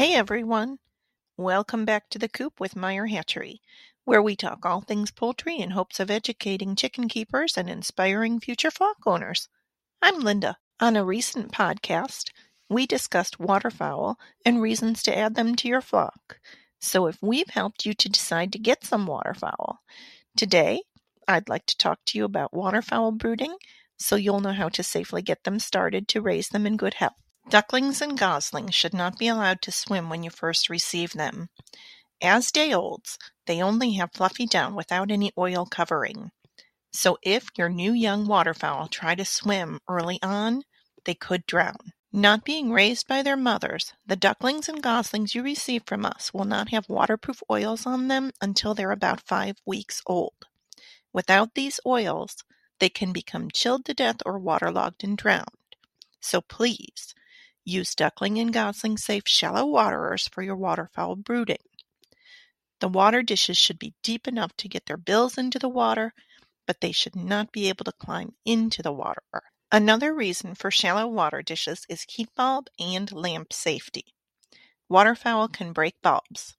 Hey everyone! Welcome back to the coop with Meyer Hatchery, where we talk all things poultry in hopes of educating chicken keepers and inspiring future flock owners. I'm Linda. On a recent podcast, we discussed waterfowl and reasons to add them to your flock. So if we've helped you to decide to get some waterfowl, today I'd like to talk to you about waterfowl brooding so you'll know how to safely get them started to raise them in good health. Ducklings and goslings should not be allowed to swim when you first receive them. As day olds, they only have fluffy down without any oil covering. So if your new young waterfowl try to swim early on, they could drown. Not being raised by their mothers, the ducklings and goslings you receive from us will not have waterproof oils on them until they're about five weeks old. Without these oils, they can become chilled to death or waterlogged and drowned. So please, Use duckling and gosling safe shallow waterers for your waterfowl brooding. The water dishes should be deep enough to get their bills into the water, but they should not be able to climb into the water. Another reason for shallow water dishes is heat bulb and lamp safety. Waterfowl can break bulbs.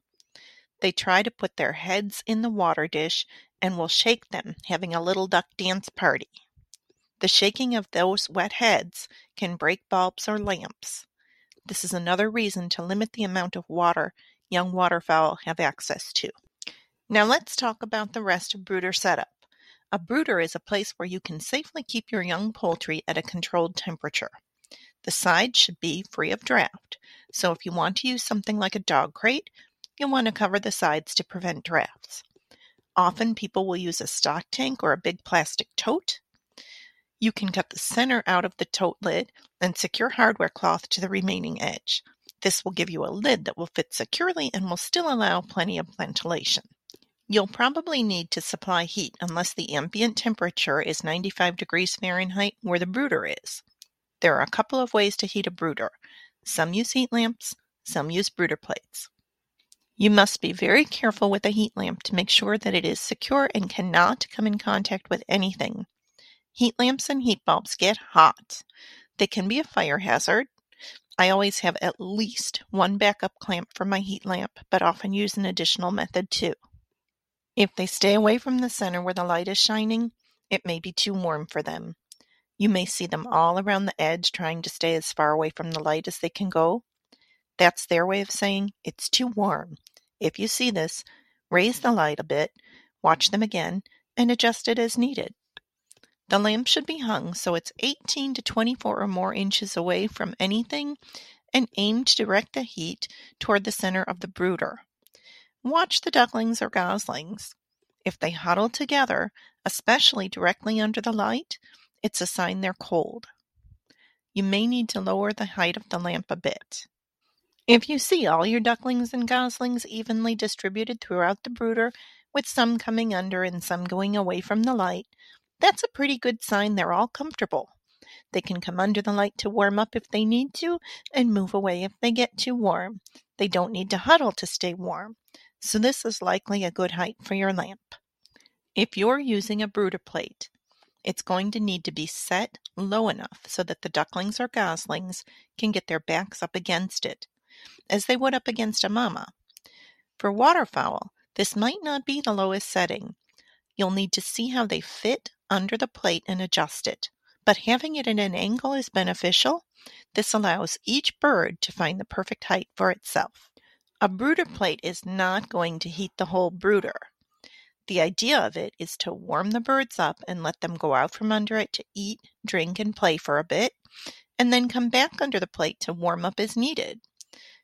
They try to put their heads in the water dish and will shake them, having a little duck dance party. The shaking of those wet heads can break bulbs or lamps. This is another reason to limit the amount of water young waterfowl have access to. Now let's talk about the rest of brooder setup. A brooder is a place where you can safely keep your young poultry at a controlled temperature. The sides should be free of draft, so if you want to use something like a dog crate, you'll want to cover the sides to prevent drafts. Often people will use a stock tank or a big plastic tote you can cut the center out of the tote lid and secure hardware cloth to the remaining edge. This will give you a lid that will fit securely and will still allow plenty of ventilation. You'll probably need to supply heat unless the ambient temperature is 95 degrees Fahrenheit where the brooder is. There are a couple of ways to heat a brooder. Some use heat lamps, some use brooder plates. You must be very careful with a heat lamp to make sure that it is secure and cannot come in contact with anything. Heat lamps and heat bulbs get hot. They can be a fire hazard. I always have at least one backup clamp for my heat lamp, but often use an additional method too. If they stay away from the center where the light is shining, it may be too warm for them. You may see them all around the edge trying to stay as far away from the light as they can go. That's their way of saying it's too warm. If you see this, raise the light a bit, watch them again, and adjust it as needed. The lamp should be hung so it's 18 to 24 or more inches away from anything and aimed to direct the heat toward the center of the brooder. Watch the ducklings or goslings. If they huddle together, especially directly under the light, it's a sign they're cold. You may need to lower the height of the lamp a bit. If you see all your ducklings and goslings evenly distributed throughout the brooder, with some coming under and some going away from the light, that's a pretty good sign they're all comfortable. They can come under the light to warm up if they need to and move away if they get too warm. They don't need to huddle to stay warm, so this is likely a good height for your lamp. If you're using a brooder plate, it's going to need to be set low enough so that the ducklings or goslings can get their backs up against it, as they would up against a mama. For waterfowl, this might not be the lowest setting. You'll need to see how they fit under the plate and adjust it. But having it at an angle is beneficial. This allows each bird to find the perfect height for itself. A brooder plate is not going to heat the whole brooder. The idea of it is to warm the birds up and let them go out from under it to eat, drink, and play for a bit, and then come back under the plate to warm up as needed.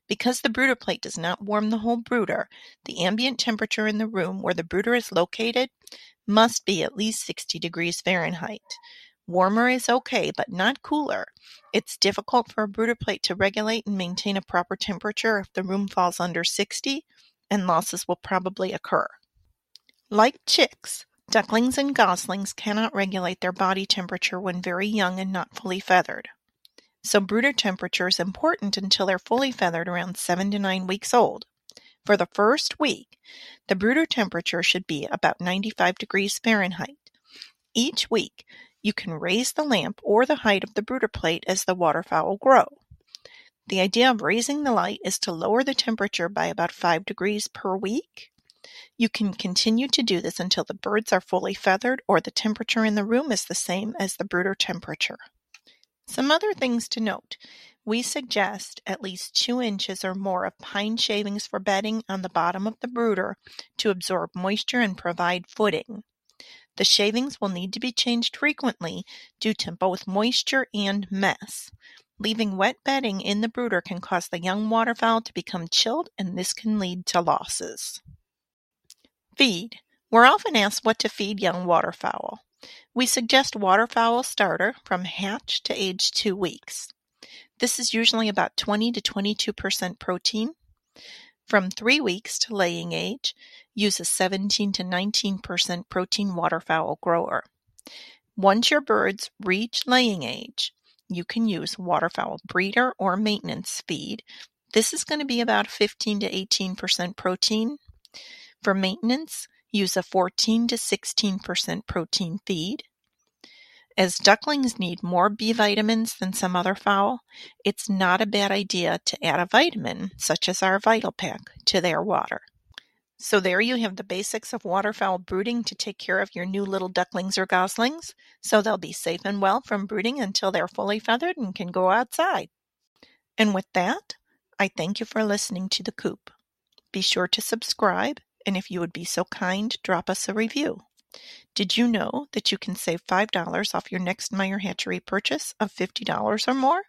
Because the brooder plate does not warm the whole brooder, the ambient temperature in the room where the brooder is located must be at least 60 degrees Fahrenheit. Warmer is okay, but not cooler. It's difficult for a brooder plate to regulate and maintain a proper temperature if the room falls under 60, and losses will probably occur. Like chicks, ducklings and goslings cannot regulate their body temperature when very young and not fully feathered so brooder temperature is important until they're fully feathered around 7 to 9 weeks old. For the first week, the brooder temperature should be about 95 degrees Fahrenheit. Each week, you can raise the lamp or the height of the brooder plate as the waterfowl grow. The idea of raising the light is to lower the temperature by about 5 degrees per week. You can continue to do this until the birds are fully feathered or the temperature in the room is the same as the brooder temperature. Some other things to note. We suggest at least two inches or more of pine shavings for bedding on the bottom of the brooder to absorb moisture and provide footing. The shavings will need to be changed frequently due to both moisture and mess. Leaving wet bedding in the brooder can cause the young waterfowl to become chilled and this can lead to losses. Feed. We're often asked what to feed young waterfowl. We suggest waterfowl starter from hatch to age two weeks. This is usually about 20 to 22% protein. From three weeks to laying age, use a 17 to 19% protein waterfowl grower. Once your birds reach laying age, you can use waterfowl breeder or maintenance feed. This is going to be about 15 to 18% protein. For maintenance, use a 14 to 16% protein feed. As ducklings need more B vitamins than some other fowl, it's not a bad idea to add a vitamin, such as our Vital Pack, to their water. So there you have the basics of waterfowl brooding to take care of your new little ducklings or goslings, so they'll be safe and well from brooding until they're fully feathered and can go outside. And with that, I thank you for listening to The Coop. Be sure to subscribe, and if you would be so kind, drop us a review. Did you know that you can save $5 off your next Meyer Hatchery purchase of $50 or more?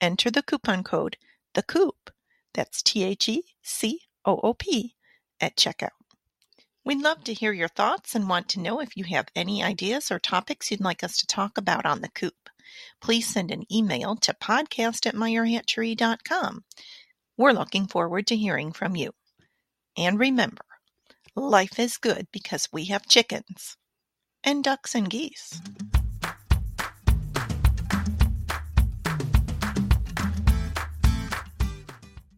Enter the coupon code The Coop. That's T H E C O O P at checkout. We'd love to hear your thoughts and want to know if you have any ideas or topics you'd like us to talk about on the coop. Please send an email to podcast at meyerhatchery.com. We're looking forward to hearing from you. And remember, life is good because we have chickens and ducks and geese.